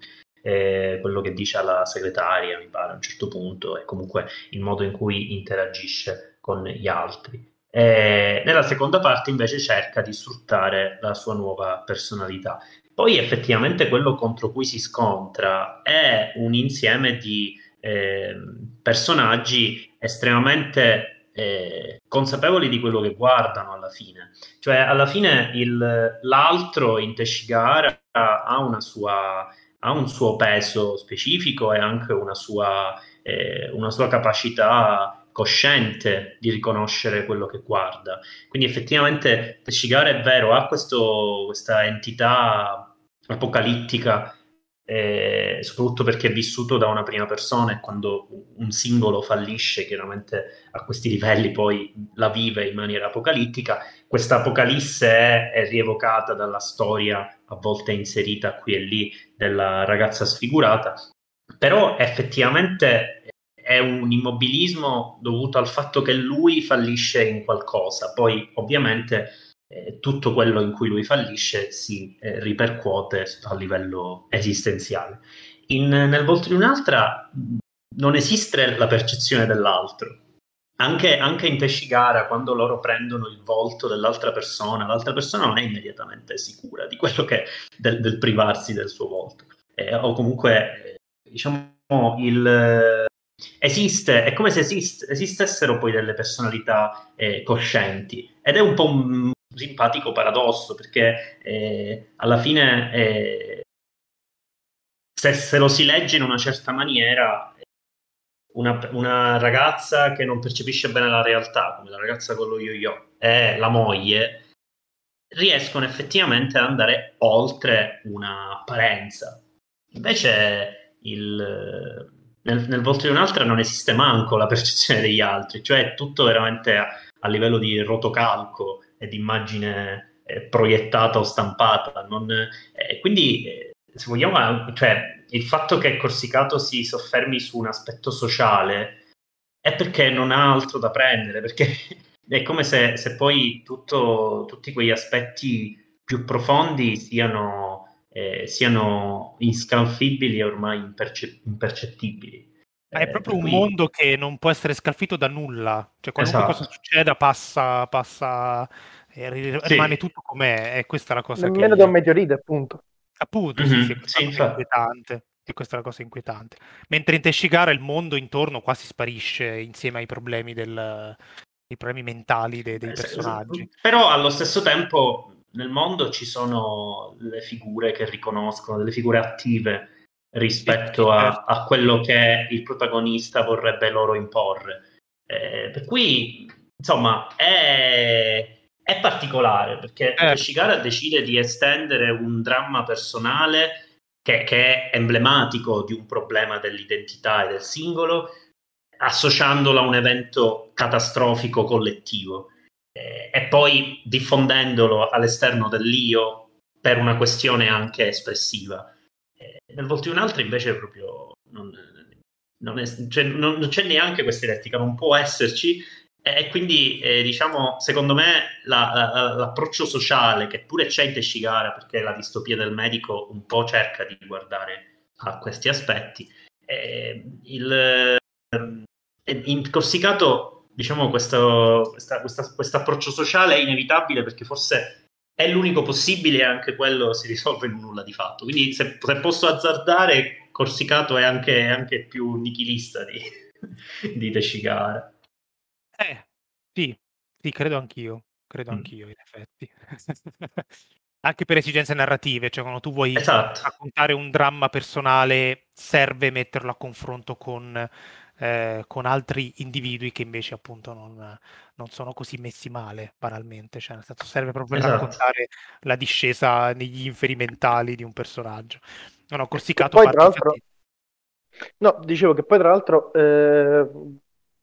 Eh, quello che dice alla segretaria, mi pare, a un certo punto, e comunque il modo in cui interagisce con gli altri. Eh, nella seconda parte invece cerca di sfruttare la sua nuova personalità. Poi effettivamente quello contro cui si scontra è un insieme di eh, personaggi estremamente eh, consapevoli di quello che guardano alla fine. Cioè, alla fine il, l'altro in Teshigara ha, una sua, ha un suo peso specifico e anche una sua, eh, una sua capacità cosciente di riconoscere quello che guarda. Quindi effettivamente Teshigara è vero, ha questo, questa entità apocalittica eh, soprattutto perché è vissuto da una prima persona e quando un singolo fallisce, chiaramente a questi livelli poi la vive in maniera apocalittica. Questa apocalisse è, è rievocata dalla storia, a volte inserita qui e lì, della ragazza sfigurata, però effettivamente è un immobilismo dovuto al fatto che lui fallisce in qualcosa, poi ovviamente eh, tutto quello in cui lui fallisce si eh, ripercuote a livello esistenziale. In, nel volto di un'altra non esiste la percezione dell'altro. Anche, anche in Teshigara, quando loro prendono il volto dell'altra persona, l'altra persona non è immediatamente sicura di quello che del, del privarsi del suo volto. Eh, o comunque, diciamo, il, esiste, è come se esist, esistessero poi delle personalità eh, coscienti ed è un po' un, simpatico paradosso perché eh, alla fine eh, se, se, lo si legge in una certa maniera una, una, ragazza che non percepisce bene la realtà come la ragazza con lo yo-yo e la moglie riescono effettivamente ad andare oltre un'apparenza invece il, nel, nel volto di un'altra non esiste manco la percezione degli altri cioè è tutto veramente a, a livello di rotocalco ed immagine eh, proiettata o stampata. Non, eh, quindi, eh, se vogliamo, cioè, il fatto che Corsicato si soffermi su un aspetto sociale è perché non ha altro da prendere, perché è come se, se poi tutto, tutti quegli aspetti più profondi siano, eh, siano inscalfibili e ormai imperce- impercettibili. Ma è eh, proprio un cui... mondo che non può essere scalfito da nulla, cioè qualunque esatto. cosa succeda passa, passa e rimane sì. tutto com'è, e questa è la cosa Nemmeno che... Da un meteorite, appunto. Appunto, mm-hmm. sì, sì, è inquietante. E questa è la cosa inquietante. Mentre in Teshigara il mondo intorno quasi sparisce insieme ai problemi, del, ai problemi mentali dei, dei eh, personaggi. Però allo stesso tempo nel mondo ci sono le figure che riconoscono, delle figure attive rispetto a, certo. a, quello che il protagonista vorrebbe loro imporre. Eh, per cui, insomma, è, è particolare perché eh. Shigara decide di estendere un dramma personale che, che, è emblematico di un problema dell'identità e del singolo, associandolo a un evento catastrofico collettivo eh, e poi diffondendolo all'esterno dell'io per una questione anche espressiva. Eh, nel Volti un altro invece proprio non, non, è, cioè, non, non c'è neanche questa dialettica, non può esserci e quindi, eh, diciamo, secondo me la, la, l'approccio sociale, che pure c'è in Teshigara, perché la distopia del medico un po' cerca di guardare a questi aspetti, eh, il, eh, in Corsicato, diciamo, questo approccio sociale è inevitabile perché forse è l'unico possibile e anche quello si risolve in un nulla di fatto. Quindi, se, se posso azzardare, Corsicato è anche, anche più nichilista di, di Teshigara. Eh, sì, sì, credo anch'io, credo Mh. anch'io in effetti. Anche per esigenze narrative, cioè quando tu vuoi Esatto. raccontare un dramma personale serve metterlo a confronto con, ehm, con altri individui che invece appunto non non sono così messi male banalmente, cioè nel senso serve proprio per Esatto. raccontare la discesa negli inferi mentali di un personaggio. No, no, E poi tra l'altro no, dicevo che poi tra l'altro, ehm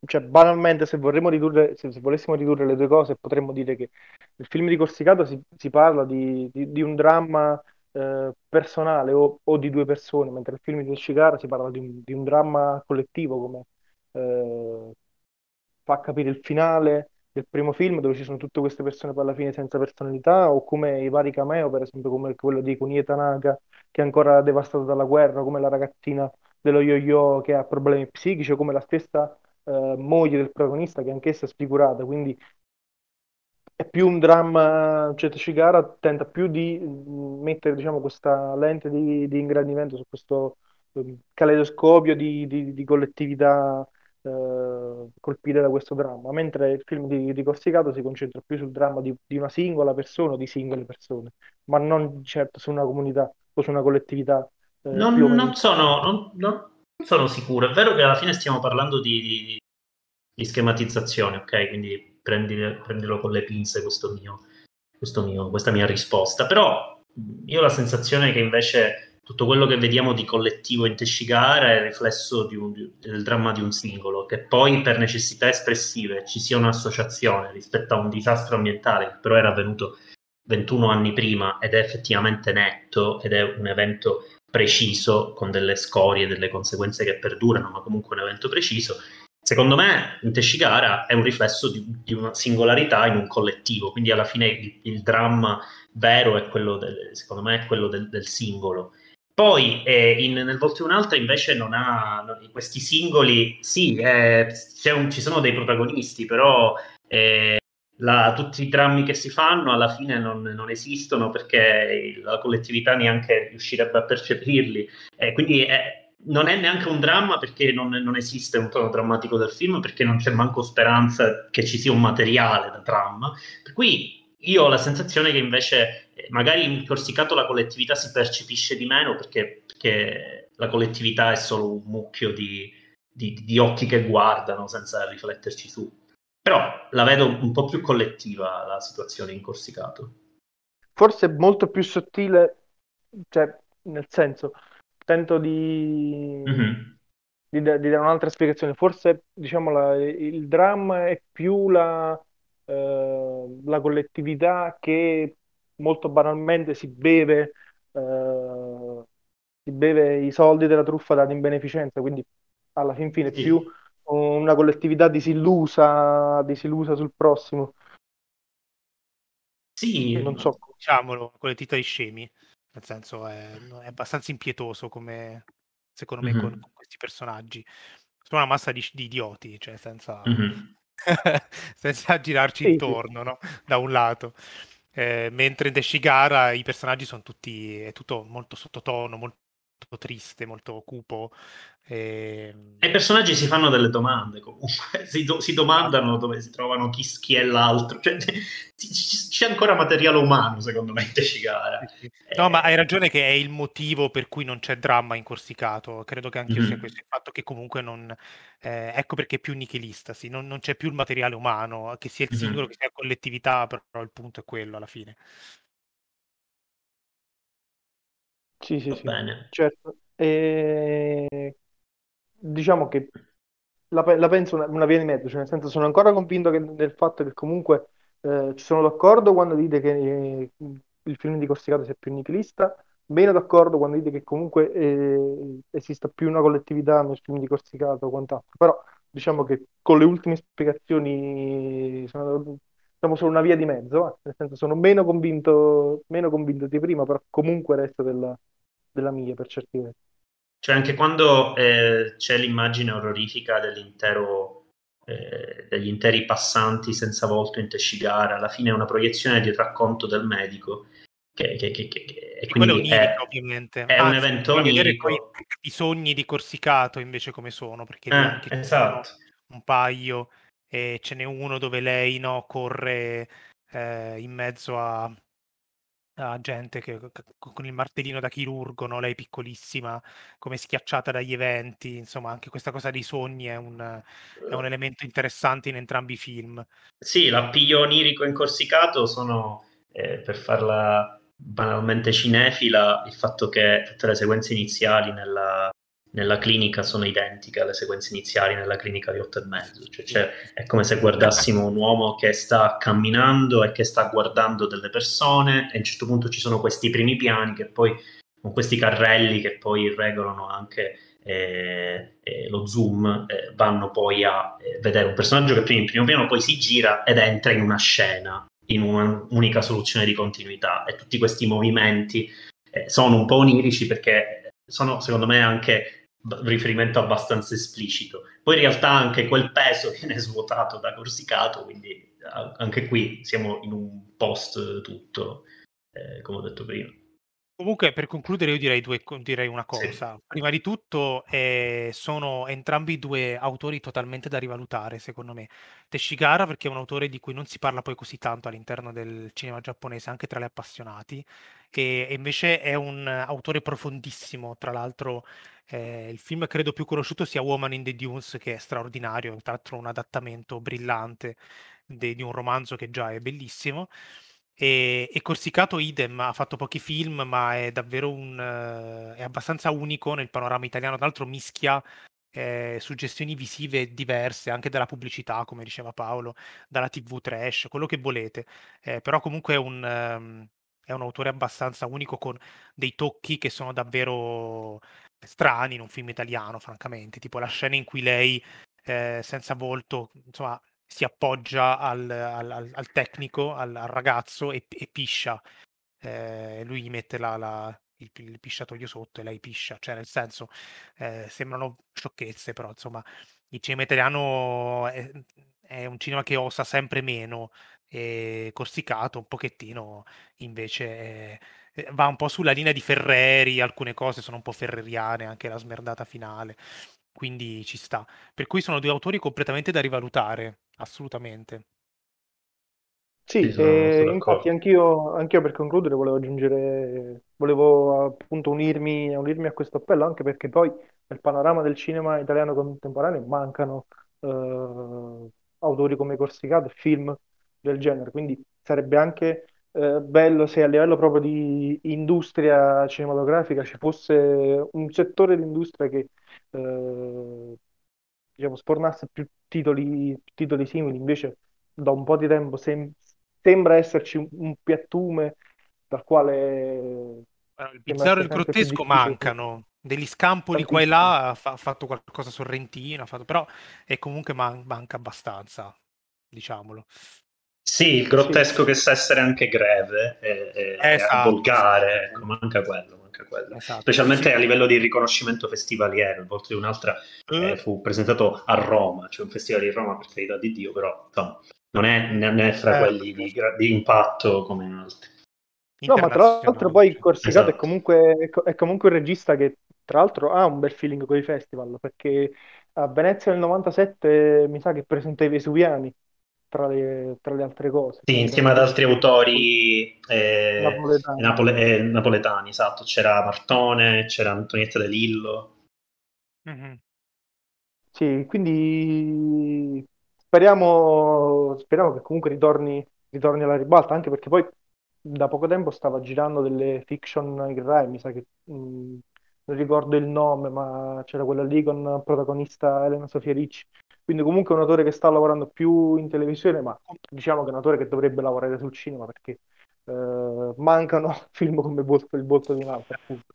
cioè, banalmente, se, ridurre, se, se, volessimo ridurre le due cose, potremmo dire che nel film di Corsicato si, si parla di, di, di, un dramma eh, personale o, o, di due persone, mentre nel film di Shikara si parla di un, di un dramma collettivo, come eh, fa capire il finale del primo film, dove ci sono tutte queste persone poi alla fine senza personalità, o come i vari cameo, per esempio come quello di Kunie Tanaka, che è ancora devastato dalla guerra, come la ragazzina dello yo-yo che ha problemi psichici, o come la stessa eh, moglie del protagonista che anch'essa è sfigurata, quindi è più un dramma, cioè Shigara tenta più di mm, mettere diciamo, questa lente di, di ingrandimento su questo um, caleidoscopio di, di, di collettività eh, colpite da questo dramma, mentre il film di, di Corsicato si concentra più sul dramma di, di una singola persona o di singole persone, ma non certo su una comunità o su una collettività. Eh, non, non, sono, non, non, sono sicuro. È vero che alla fine stiamo parlando di, di, di schematizzazione, ok? Quindi prendi, prendilo con le pinze questo mio, questo mio, questa mia risposta. Però io ho la sensazione che invece tutto quello che vediamo di collettivo in Teshigara è il riflesso un, del dramma di un singolo, che poi per necessità espressive ci sia un'associazione rispetto a un disastro ambientale che però era avvenuto 21 anni prima ed è effettivamente netto ed è un evento preciso, con delle scorie, delle conseguenze che perdurano, ma comunque un evento preciso. Secondo me, in Teshigara è un riflesso di, di, una singolarità in un collettivo, quindi alla fine il, il dramma vero è quello del, secondo me, è quello del, del singolo. Poi eh, in, nel Volte un'altra invece non ha non, questi singoli, sì, eh, un, ci sono dei protagonisti, però eh, la, tutti i drammi che si fanno alla fine non, non, esistono perché la collettività neanche riuscirebbe a percepirli. Eh, quindi è, non è neanche un dramma perché non, non, esiste un tono drammatico del film, perché non c'è manco speranza che ci sia un materiale da dramma. Per cui io ho la sensazione che invece eh, magari in Corsicato la collettività si percepisce di meno perché, perché la collettività è solo un mucchio di, di, di occhi che guardano senza rifletterci su. Però la vedo un po' più collettiva la situazione in Corsicato. Forse molto più sottile, cioè, nel senso, tento di, mm-hmm. di, di dare un'altra spiegazione. Forse, diciamo, la, il dramma è più la, eh, la collettività che molto banalmente si beve, eh, si beve i soldi della truffa dati in beneficenza, quindi alla fin fine sì. più una collettività disillusa, disillusa sul prossimo. Sì, non so. Diciamolo, collettività di scemi, nel senso è, è abbastanza impietoso come, secondo me, mm-hmm. con, con, questi personaggi. Sono una massa di, di idioti, cioè senza, mm-hmm. senza girarci sì, intorno, sì. No? da un lato. Eh, mentre in The Shigara i personaggi sono tutti, è tutto molto sottotono, molto triste, molto cupo. E... e i personaggi si fanno delle domande comunque, si, do- si domandano dove si trovano chi, chi è l'altro. Cioè, c- c'è ancora materiale umano secondo me in Teshigara. No, ma hai ragione che è il motivo per cui non c'è dramma in Corsicato. Credo che anche mm-hmm. sia questo, il fatto che comunque non... Eh, ecco perché è più nichilista, sì. non, non, c'è più il materiale umano, che sia il singolo, mm-hmm. che sia la collettività, però il punto è quello alla fine. Sì, sì, sì, bene. certo. E... Diciamo che la, la penso una, una, via di mezzo, cioè nel senso sono ancora convinto che, del fatto che comunque eh, ci sono d'accordo quando dite che eh, il film di Corsicato sia più nichilista, meno d'accordo quando dite che comunque eh, esista più una collettività nel film di Corsicato o quant'altro, però diciamo che con le ultime spiegazioni sono, siamo su una via di mezzo, eh? nel senso sono meno convinto, meno convinto di prima, però comunque resto della, della mia per certi versi. Cioè anche quando eh, c'è l'immagine orrorifica dell'intero, eh, degli interi passanti senza volto in Teshigara, alla fine è una proiezione di racconto del medico. Che, che, che, che e quindi è, onirico, ovviamente. È Anzi, un evento onirico. I sogni di Corsicato invece come sono, perché eh, esatto. un paio e ce n'è uno dove lei no, corre eh, in mezzo a, a gente che, con il martellino da chirurgo, no? lei piccolissima, come schiacciata dagli eventi, insomma anche questa cosa dei sogni è un, è un elemento interessante in entrambi i film. Sì, l'appiglio onirico incorsicato sono, eh, per farla banalmente cinefila, il fatto che tutte le sequenze iniziali nella, nella clinica sono identiche alle sequenze iniziali nella clinica di 8 e mezzo. Cioè, cioè, è come se guardassimo un uomo che sta camminando e che sta guardando delle persone e a un certo punto ci sono questi primi piani che poi con questi carrelli che poi regolano anche eh, eh, lo zoom eh, vanno poi a eh, vedere un personaggio che prima in primo piano poi si gira ed entra in una scena in un'unica soluzione di continuità e tutti questi movimenti eh, sono un po' onirici perché sono secondo me anche riferimento abbastanza esplicito. Poi in realtà anche quel peso viene svuotato da Corsicato, quindi anche qui siamo in un post tutto, eh, come ho detto prima. Comunque, per concludere, io direi, due, direi una cosa. Sì. Prima di tutto, eh, sono entrambi due autori totalmente da rivalutare, secondo me. Teshigara, perché è un autore di cui non si parla poi così tanto all'interno del cinema giapponese, anche tra gli appassionati, e, e invece è un autore profondissimo. Tra l'altro, eh, il film credo più conosciuto sia Woman in the Dunes, che è straordinario, tra l'altro un adattamento brillante de, di un romanzo che già è bellissimo. E, e, Corsicato idem, ha fatto pochi film, ma è davvero un, uh, è abbastanza unico nel panorama italiano. Tra l'altro mischia eh, suggestioni visive diverse, anche dalla pubblicità, come diceva Paolo, dalla TV trash, quello che volete. Eh, però comunque è un, um, è un autore abbastanza unico con dei tocchi che sono davvero strani in un film italiano, francamente, tipo la scena in cui lei eh, senza volto, insomma, si appoggia al, al, al tecnico, al, al, ragazzo e, e piscia. Eh, lui gli mette la, la, il, il, pisciatoio sotto e lei piscia, cioè nel senso eh, sembrano sciocchezze, però insomma il cinema italiano è, è un cinema che osa sempre meno e Corsicato un pochettino invece è, va un po' sulla linea di Ferreri, alcune cose sono un po' ferreriane, anche la smerdata finale quindi ci sta. Per cui sono due autori completamente da rivalutare, assolutamente. Sì, sì eh, infatti anch'io, anch'io, per concludere volevo aggiungere, volevo appunto unirmi, unirmi, a questo appello, anche perché poi nel panorama del cinema italiano contemporaneo mancano eh, autori come Corsicato e film del genere, quindi sarebbe anche eh, bello se a livello proprio di industria cinematografica ci fosse un settore di industria che eh, diciamo, spornasse più titoli, titoli simili, invece da un po' di tempo sem- sembra esserci un, un piattume dal quale... il bizzarro e il grottesco mancano, degli scampoli qua e là, ha, fa- fatto qualcosa sorrentino, fatto, però è comunque man- manca abbastanza, diciamolo. Sì, il grottesco sì. che sa essere anche greve e, e esatto, volgare, ecco, manca quello manca quello. Esatto, Specialmente sì. a livello di riconoscimento festivaliero. Il volto di un'altra mm. eh, fu presentato a Roma, cioè un festival di Roma per carità di Dio, però insomma, non è, non è fra eh. quelli di, di, impatto come altri. No, ma tra l'altro poi Corsicato esatto. è, comunque, è, comunque, un regista che tra l'altro ha un bel feeling con i festival, perché a Venezia nel 97 mi sa che presenta i Vesuviani, tra le, tra le altre cose. Sì, insieme ad altri autori eh, Napoletani. napole- eh, napoletani, esatto. C'era Martone, c'era Antonietta De Lillo. Mhm. Sì, quindi speriamo, speriamo che comunque ritorni, ritorni alla ribalta, anche perché poi da poco tempo stava girando delle fiction in Rai, mi sa che mh, non ricordo il nome, ma c'era quella lì con protagonista Elena Sofia Ricci. Quindi comunque è un autore che sta lavorando più in televisione, ma diciamo che è un autore che dovrebbe lavorare sul cinema perché eh, mancano film come il volto, di un'altra, appunto.